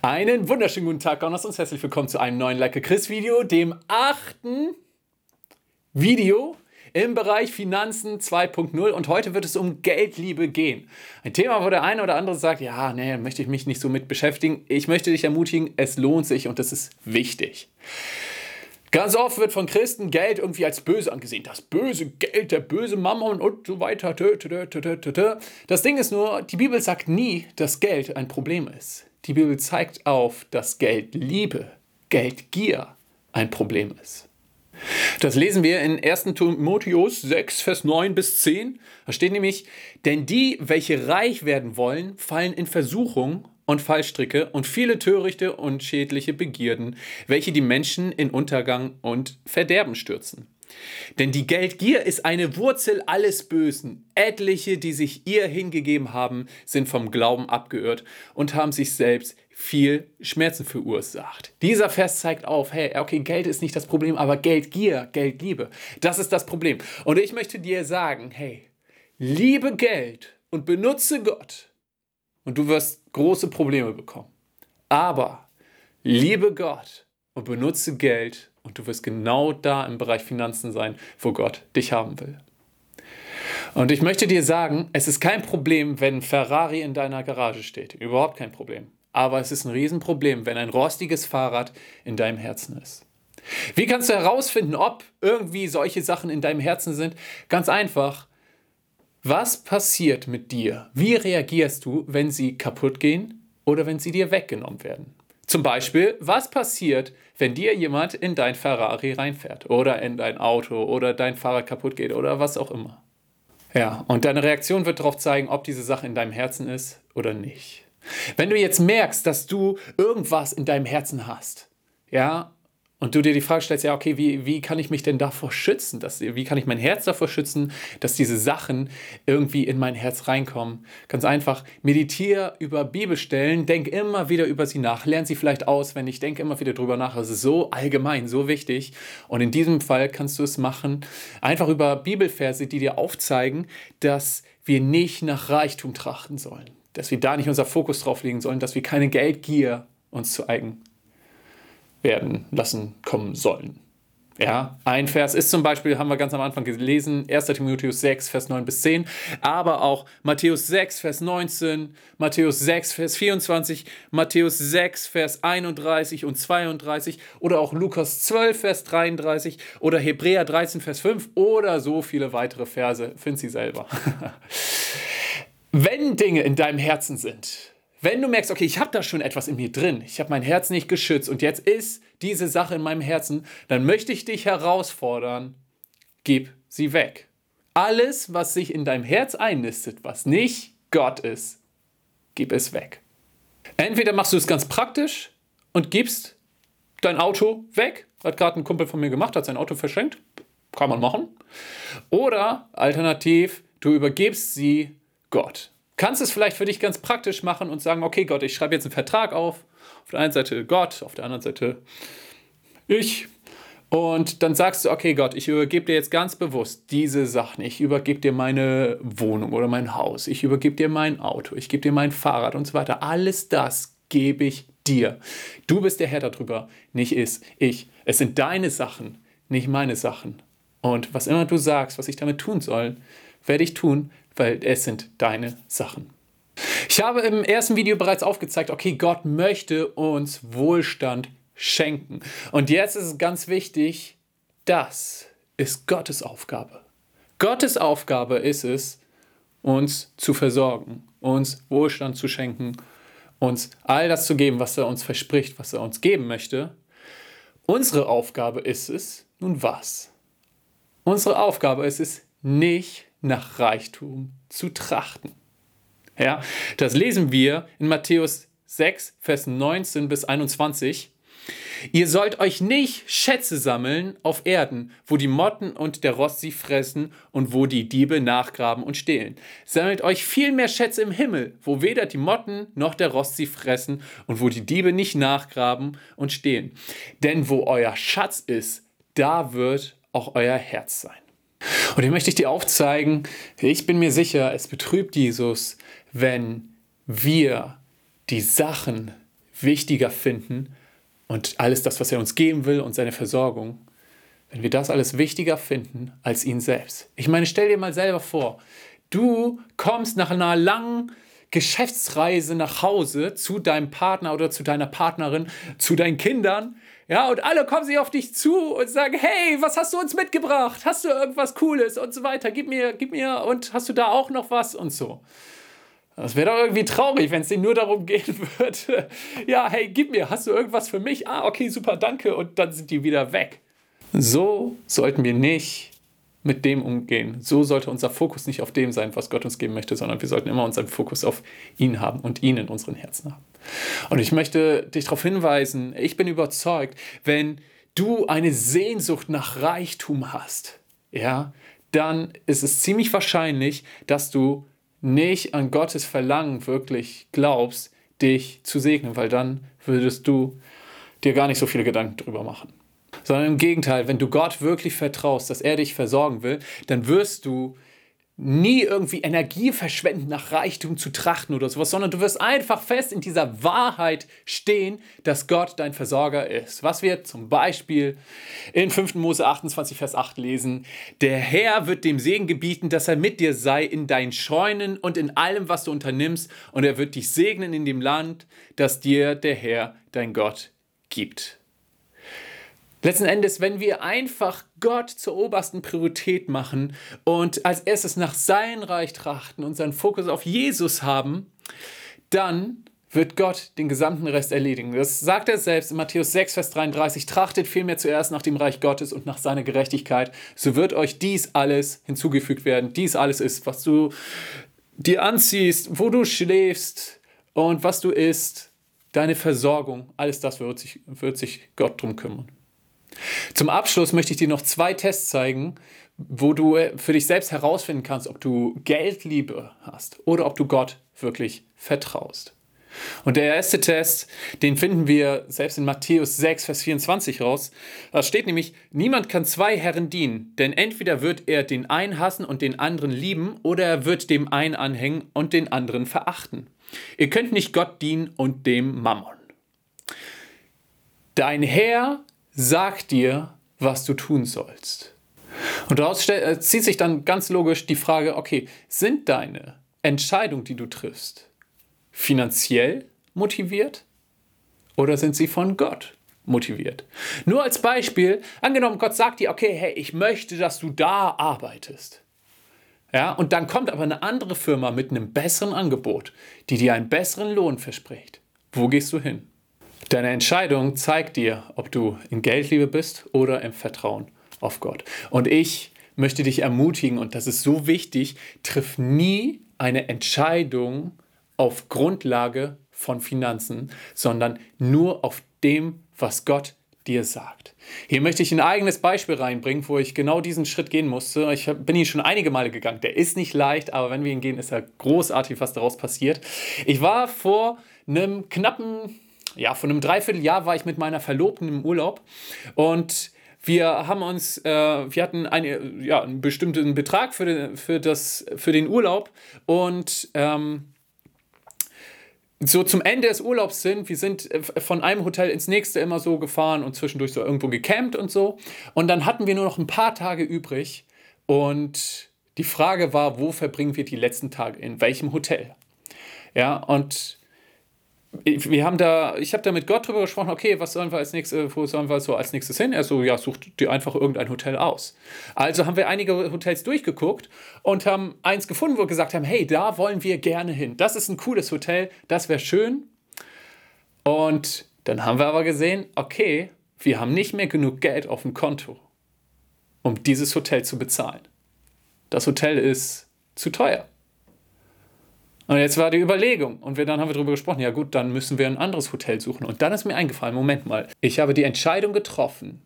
Einen wunderschönen guten Tag, Gonners und herzlich willkommen zu einem neuen Like Chris Video, dem achten Video im Bereich Finanzen 2.0 und heute wird es um Geldliebe gehen. Ein Thema, wo der eine oder andere sagt, ja, nee, möchte ich mich nicht so mit beschäftigen. Ich möchte dich ermutigen, es lohnt sich und das ist wichtig. Ganz oft wird von Christen Geld irgendwie als böse angesehen. Das böse Geld, der böse Mammon und so weiter. Das Ding ist nur, die Bibel sagt nie, dass Geld ein Problem ist. Die Bibel zeigt auf, dass Geldliebe, Geldgier ein Problem ist. Das lesen wir in 1. Timotheus 6, Vers 9 bis 10. Da steht nämlich, denn die, welche reich werden wollen, fallen in Versuchung und Fallstricke und viele törichte und schädliche Begierden, welche die Menschen in Untergang und Verderben stürzen. Denn die Geldgier ist eine Wurzel alles Bösen. Etliche, die sich ihr hingegeben haben, sind vom Glauben abgeirrt und haben sich selbst viel Schmerzen verursacht. Dieser Vers zeigt auf, hey, okay, Geld ist nicht das Problem, aber Geldgier, Geldliebe, das ist das Problem. Und ich möchte dir sagen, hey, liebe Geld und benutze Gott und du wirst große Probleme bekommen. Aber liebe Gott und benutze Geld und du wirst genau da im Bereich Finanzen sein, wo Gott dich haben will. Und ich möchte dir sagen, es ist kein Problem, wenn Ferrari in deiner Garage steht. Überhaupt kein Problem. Aber es ist ein Riesenproblem, wenn ein rostiges Fahrrad in deinem Herzen ist. Wie kannst du herausfinden, ob irgendwie solche Sachen in deinem Herzen sind? Ganz einfach. Was passiert mit dir? Wie reagierst du, wenn sie kaputt gehen oder wenn sie dir weggenommen werden? Zum Beispiel, was passiert, wenn dir jemand in dein Ferrari reinfährt oder in dein Auto oder dein Fahrrad kaputt geht oder was auch immer? Ja, und deine Reaktion wird darauf zeigen, ob diese Sache in deinem Herzen ist oder nicht. Wenn du jetzt merkst, dass du irgendwas in deinem Herzen hast, ja, und du dir die Frage stellst, ja, okay, wie, wie kann ich mich denn davor schützen? Dass, wie kann ich mein Herz davor schützen, dass diese Sachen irgendwie in mein Herz reinkommen? Ganz einfach, meditiere über Bibelstellen, denk immer wieder über sie nach, lern sie vielleicht auswendig, denk immer wieder drüber nach. Es ist so allgemein, so wichtig. Und in diesem Fall kannst du es machen, einfach über Bibelverse, die dir aufzeigen, dass wir nicht nach Reichtum trachten sollen. Dass wir da nicht unser Fokus drauf legen sollen, dass wir keine Geldgier uns zu eigen werden lassen kommen sollen. Ja, ein Vers ist zum Beispiel, haben wir ganz am Anfang gelesen, 1. Timotheus 6, Vers 9 bis 10, aber auch Matthäus 6, Vers 19, Matthäus 6, Vers 24, Matthäus 6, Vers 31 und 32 oder auch Lukas 12, Vers 33 oder Hebräer 13, Vers 5 oder so viele weitere Verse, find sie selber. Wenn Dinge in deinem Herzen sind, wenn du merkst, okay, ich habe da schon etwas in mir drin, ich habe mein Herz nicht geschützt und jetzt ist diese Sache in meinem Herzen, dann möchte ich dich herausfordern, gib sie weg. Alles, was sich in deinem Herz einnistet, was nicht Gott ist, gib es weg. Entweder machst du es ganz praktisch und gibst dein Auto weg, hat gerade ein Kumpel von mir gemacht, hat sein Auto verschenkt, kann man machen. Oder alternativ, du übergibst sie Gott kannst es vielleicht für dich ganz praktisch machen und sagen, okay Gott, ich schreibe jetzt einen Vertrag auf. Auf der einen Seite Gott, auf der anderen Seite ich. Und dann sagst du, okay Gott, ich übergebe dir jetzt ganz bewusst diese Sachen. Ich übergebe dir meine Wohnung oder mein Haus. Ich übergebe dir mein Auto. Ich gebe dir mein Fahrrad und so weiter. Alles das gebe ich dir. Du bist der Herr darüber, nicht ist ich. Es sind deine Sachen, nicht meine Sachen. Und was immer du sagst, was ich damit tun soll, werde ich tun, weil es sind deine Sachen. Ich habe im ersten Video bereits aufgezeigt, okay, Gott möchte uns Wohlstand schenken. Und jetzt ist es ganz wichtig, das ist Gottes Aufgabe. Gottes Aufgabe ist es, uns zu versorgen, uns Wohlstand zu schenken, uns all das zu geben, was er uns verspricht, was er uns geben möchte. Unsere Aufgabe ist es, nun was? Unsere Aufgabe ist es, nicht nach Reichtum zu trachten. Ja, das lesen wir in Matthäus 6, Vers 19 bis 21. Ihr sollt euch nicht Schätze sammeln auf Erden, wo die Motten und der Rost sie fressen und wo die Diebe nachgraben und stehlen. Sammelt euch viel mehr Schätze im Himmel, wo weder die Motten noch der Rost sie fressen und wo die Diebe nicht nachgraben und stehlen. Denn wo euer Schatz ist, da wird auch euer Herz sein. Und hier möchte ich dir aufzeigen, ich bin mir sicher, es betrübt Jesus, wenn wir die Sachen wichtiger finden und alles das, was er uns geben will und seine Versorgung, wenn wir das alles wichtiger finden als ihn selbst. Ich meine, stell dir mal selber vor, du kommst nach einer langen Geschäftsreise nach Hause zu deinem Partner oder zu deiner Partnerin, zu deinen Kindern, ja, und alle kommen sich auf dich zu und sagen, hey, was hast du uns mitgebracht? Hast du irgendwas Cooles und so weiter? Gib mir, gib mir und hast du da auch noch was und so. Das wäre doch irgendwie traurig, wenn es dir nur darum gehen würde, ja, hey, gib mir, hast du irgendwas für mich? Ah, okay, super, danke. Und dann sind die wieder weg. So sollten wir nicht mit dem umgehen. So sollte unser Fokus nicht auf dem sein, was Gott uns geben möchte, sondern wir sollten immer unseren Fokus auf ihn haben und ihn in unseren Herzen haben. Und ich möchte dich darauf hinweisen, ich bin überzeugt, wenn du eine Sehnsucht nach Reichtum hast, ja, dann ist es ziemlich wahrscheinlich, dass du nicht an Gottes Verlangen wirklich glaubst, dich zu segnen, weil dann würdest du dir gar nicht so viele Gedanken darüber machen sondern im Gegenteil, wenn du Gott wirklich vertraust, dass er dich versorgen will, dann wirst du nie irgendwie Energie verschwenden, nach Reichtum zu trachten oder sowas, sondern du wirst einfach fest in dieser Wahrheit stehen, dass Gott dein Versorger ist. Was wir zum Beispiel in 5. Mose 28, Vers 8 lesen. Der Herr wird dem Segen gebieten, dass er mit dir sei in deinen Scheunen und in allem, was du unternimmst, und er wird dich segnen in dem Land, das dir der Herr, dein Gott, gibt. Letzten Endes, wenn wir einfach Gott zur obersten Priorität machen und als erstes nach sein Reich trachten, unseren Fokus auf Jesus haben, dann wird Gott den gesamten Rest erledigen. Das sagt er selbst in Matthäus 6, Vers 33. Trachtet vielmehr zuerst nach dem Reich Gottes und nach seiner Gerechtigkeit. So wird euch dies alles hinzugefügt werden. Dies alles ist, was du dir anziehst, wo du schläfst und was du isst, deine Versorgung. Alles das wird sich, wird sich Gott drum kümmern. Zum Abschluss möchte ich dir noch zwei Tests zeigen, wo du äh, für dich selbst herausfinden kannst, ob du Geldliebe hast oder ob du Gott wirklich vertraust. Und der erste Test, den finden wir selbst in Matthäus 6, Vers 24 raus. Da steht nämlich, niemand kann zwei Herren dienen, denn entweder wird er den einen hassen und den anderen lieben, oder er wird dem einen anhängen und den anderen verachten. Ihr könnt nicht Gott dienen und dem Mammon. Dein Herr sagt dir, was du tun sollst. Und daraus äh, zieht sich dann ganz logisch die Frage, okay, sind deine Entscheidungen, die du triffst, finanziell motiviert oder sind sie von Gott motiviert? Nur als Beispiel, angenommen, Gott sagt dir, okay, hey, ich möchte, dass du da arbeitest. Ja, und dann kommt aber eine andere Firma mit einem besseren Angebot, die dir einen besseren Lohn verspricht. Wo gehst du hin? Deine Entscheidung zeigt dir, ob du in Geldliebe bist oder im Vertrauen auf Gott. Und ich möchte dich ermutigen, und das ist so wichtig, triff nie eine Entscheidung auf Grundlage von Finanzen, sondern nur auf dem, was Gott dir sagt. Hier möchte ich ein eigenes Beispiel reinbringen, wo ich genau diesen Schritt gehen musste. Ich bin ihn schon einige Male gegangen. Der ist nicht leicht, aber wenn wir ihn gehen, ist er großartig, was daraus passiert. Ich war vor einem knappen ja, von einem Dreivierteljahr war ich mit meiner Verlobten im Urlaub und wir haben uns, äh, wir hatten eine, ja, einen bestimmten Betrag für den, für das, für den Urlaub und ähm, so zum Ende des Urlaubs sind, wir sind äh, von einem Hotel ins nächste immer so gefahren und zwischendurch so irgendwo gecampt und so. Und dann hatten wir nur noch ein paar Tage übrig und die Frage war, wo verbringen wir die letzten Tage, in welchem Hotel? Ja, und wir haben da, ich habe da mit Gott drüber gesprochen, okay, was sollen wir als nächstes, wo sollen wir so als nächstes hin? Er so, ja, sucht dir einfach irgendein Hotel aus. Also haben wir einige Hotels durchgeguckt und haben eins gefunden, wo wir gesagt haben, hey, da wollen wir gerne hin. Das ist ein cooles Hotel, das wäre schön. Und dann haben wir aber gesehen, okay, wir haben nicht mehr genug Geld auf dem Konto, um dieses Hotel zu bezahlen. Das Hotel ist zu teuer. Und jetzt war die Überlegung und wir, dann haben wir darüber gesprochen, ja gut, dann müssen wir ein anderes Hotel suchen. Und dann ist mir eingefallen, Moment mal, ich habe die Entscheidung getroffen,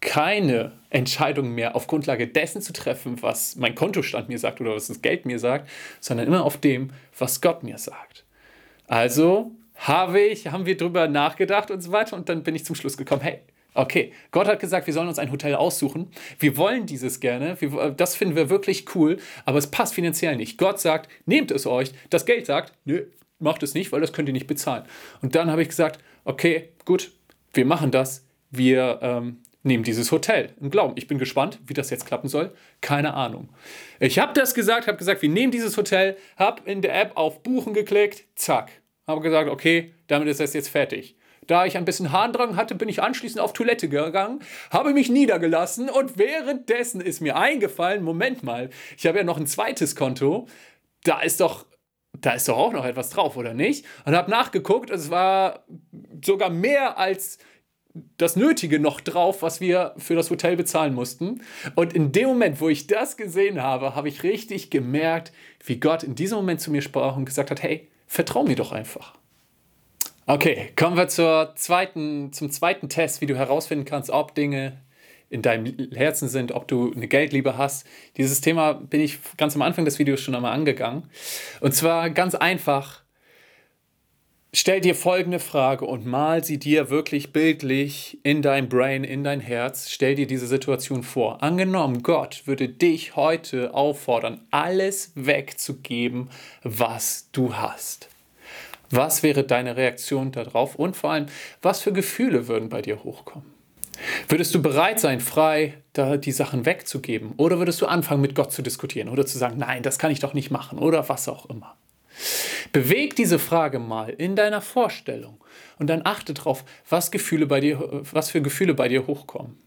keine Entscheidung mehr auf Grundlage dessen zu treffen, was mein Kontostand mir sagt oder was das Geld mir sagt, sondern immer auf dem, was Gott mir sagt. Also habe ich, haben wir darüber nachgedacht und so weiter und dann bin ich zum Schluss gekommen, hey, Okay, Gott hat gesagt, wir sollen uns ein Hotel aussuchen. Wir wollen dieses gerne, wir, das finden wir wirklich cool, aber es passt finanziell nicht. Gott sagt, nehmt es euch. Das Geld sagt, nö, macht es nicht, weil das könnt ihr nicht bezahlen. Und dann habe ich gesagt, okay, gut, wir machen das. Wir ähm, nehmen dieses Hotel im Glauben. Ich bin gespannt, wie das jetzt klappen soll. Keine Ahnung. Ich habe das gesagt, habe gesagt, wir nehmen dieses Hotel, habe in der App auf Buchen geklickt, zack. Habe gesagt, okay, damit ist das jetzt fertig. Da ich ein bisschen Harndrang hatte, bin ich anschließend auf Toilette gegangen, habe mich niedergelassen und währenddessen ist mir eingefallen, Moment mal, ich habe ja noch ein zweites Konto, da ist doch da ist doch auch noch etwas drauf, oder nicht? Und habe nachgeguckt, es war sogar mehr als das Nötige noch drauf, was wir für das Hotel bezahlen mussten. Und in dem Moment, wo ich das gesehen habe, habe ich richtig gemerkt, wie Gott in diesem Moment zu mir sprach und gesagt hat, hey, vertrau mir doch einfach. Okay, kommen wir zur zweiten, zum zweiten Test, wie du herausfinden kannst, ob Dinge in deinem Herzen sind, ob du eine Geldliebe hast. Dieses Thema bin ich ganz am Anfang des Videos schon einmal angegangen. Und zwar ganz einfach, stell dir folgende Frage und mal sie dir wirklich bildlich in dein Brain, in dein Herz. Stell dir diese Situation vor. Angenommen, Gott würde dich heute auffordern, alles wegzugeben, was du hast. Was wäre deine Reaktion darauf und vor allem, was für Gefühle würden bei dir hochkommen? Würdest du bereit sein, frei da die Sachen wegzugeben? Oder würdest du anfangen, mit Gott zu diskutieren oder zu sagen, nein, das kann ich doch nicht machen oder was auch immer? Beweg diese Frage mal in deiner Vorstellung und dann achte darauf, was, was für Gefühle bei dir hochkommen.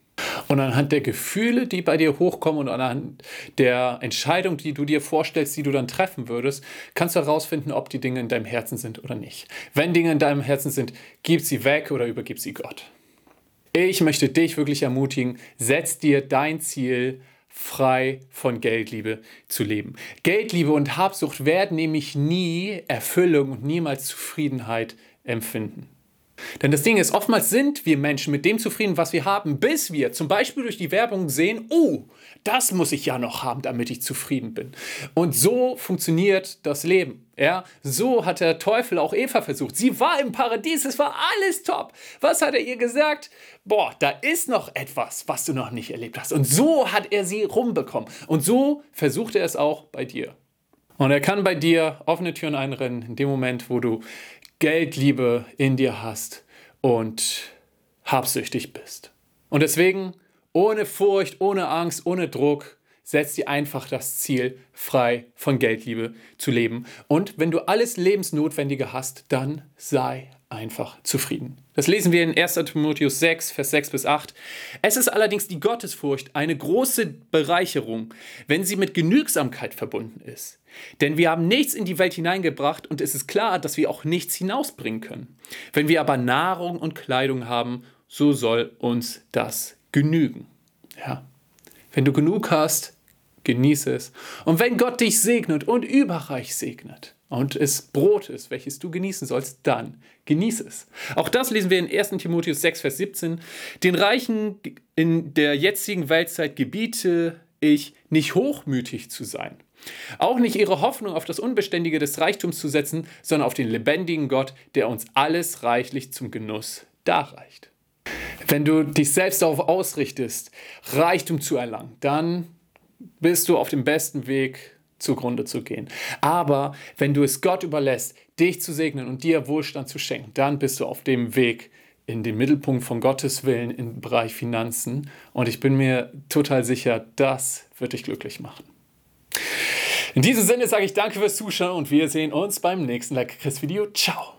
Und anhand der Gefühle, die bei dir hochkommen und anhand der Entscheidung, die du dir vorstellst, die du dann treffen würdest, kannst du herausfinden, ob die Dinge in deinem Herzen sind oder nicht. Wenn Dinge in deinem Herzen sind, gib sie weg oder übergib sie Gott. Ich möchte dich wirklich ermutigen, setz dir dein Ziel frei von Geldliebe zu leben. Geldliebe und Habsucht werden nämlich nie Erfüllung und niemals Zufriedenheit empfinden. Denn das Ding ist, oftmals sind wir Menschen mit dem zufrieden, was wir haben, bis wir zum Beispiel durch die Werbung sehen, oh, das muss ich ja noch haben, damit ich zufrieden bin. Und so funktioniert das Leben. Ja, so hat der Teufel auch Eva versucht. Sie war im Paradies, es war alles top. Was hat er ihr gesagt? Boah, da ist noch etwas, was du noch nicht erlebt hast. Und so hat er sie rumbekommen. Und so versucht er es auch bei dir. Und er kann bei dir offene Türen einrennen, in dem Moment, wo du Geldliebe in dir hast und habsüchtig bist. Und deswegen, ohne Furcht, ohne Angst, ohne Druck, setz dir einfach das Ziel, frei von Geldliebe zu leben. Und wenn du alles Lebensnotwendige hast, dann sei einfach zufrieden. Das lesen wir in 1. Timotheus 6, Vers 6 bis 8. Es ist allerdings die Gottesfurcht eine große Bereicherung, wenn sie mit Genügsamkeit verbunden ist. Denn wir haben nichts in die Welt hineingebracht und es ist klar, dass wir auch nichts hinausbringen können. Wenn wir aber Nahrung und Kleidung haben, so soll uns das genügen. Ja. Wenn du genug hast, genieße es. Und wenn Gott dich segnet und überreich segnet, und es Brot ist, welches du genießen sollst, dann genieße es. Auch das lesen wir in 1 Timotheus 6, Vers 17. Den Reichen in der jetzigen Weltzeit gebiete ich, nicht hochmütig zu sein. Auch nicht ihre Hoffnung auf das Unbeständige des Reichtums zu setzen, sondern auf den lebendigen Gott, der uns alles reichlich zum Genuss darreicht. Wenn du dich selbst darauf ausrichtest, Reichtum zu erlangen, dann bist du auf dem besten Weg, zugrunde zu gehen. Aber wenn du es Gott überlässt, dich zu segnen und dir Wohlstand zu schenken, dann bist du auf dem Weg in den Mittelpunkt von Gottes Willen im Bereich Finanzen. Und ich bin mir total sicher, das wird dich glücklich machen. In diesem Sinne sage ich danke fürs Zuschauen und wir sehen uns beim nächsten Like Chris Video. Ciao!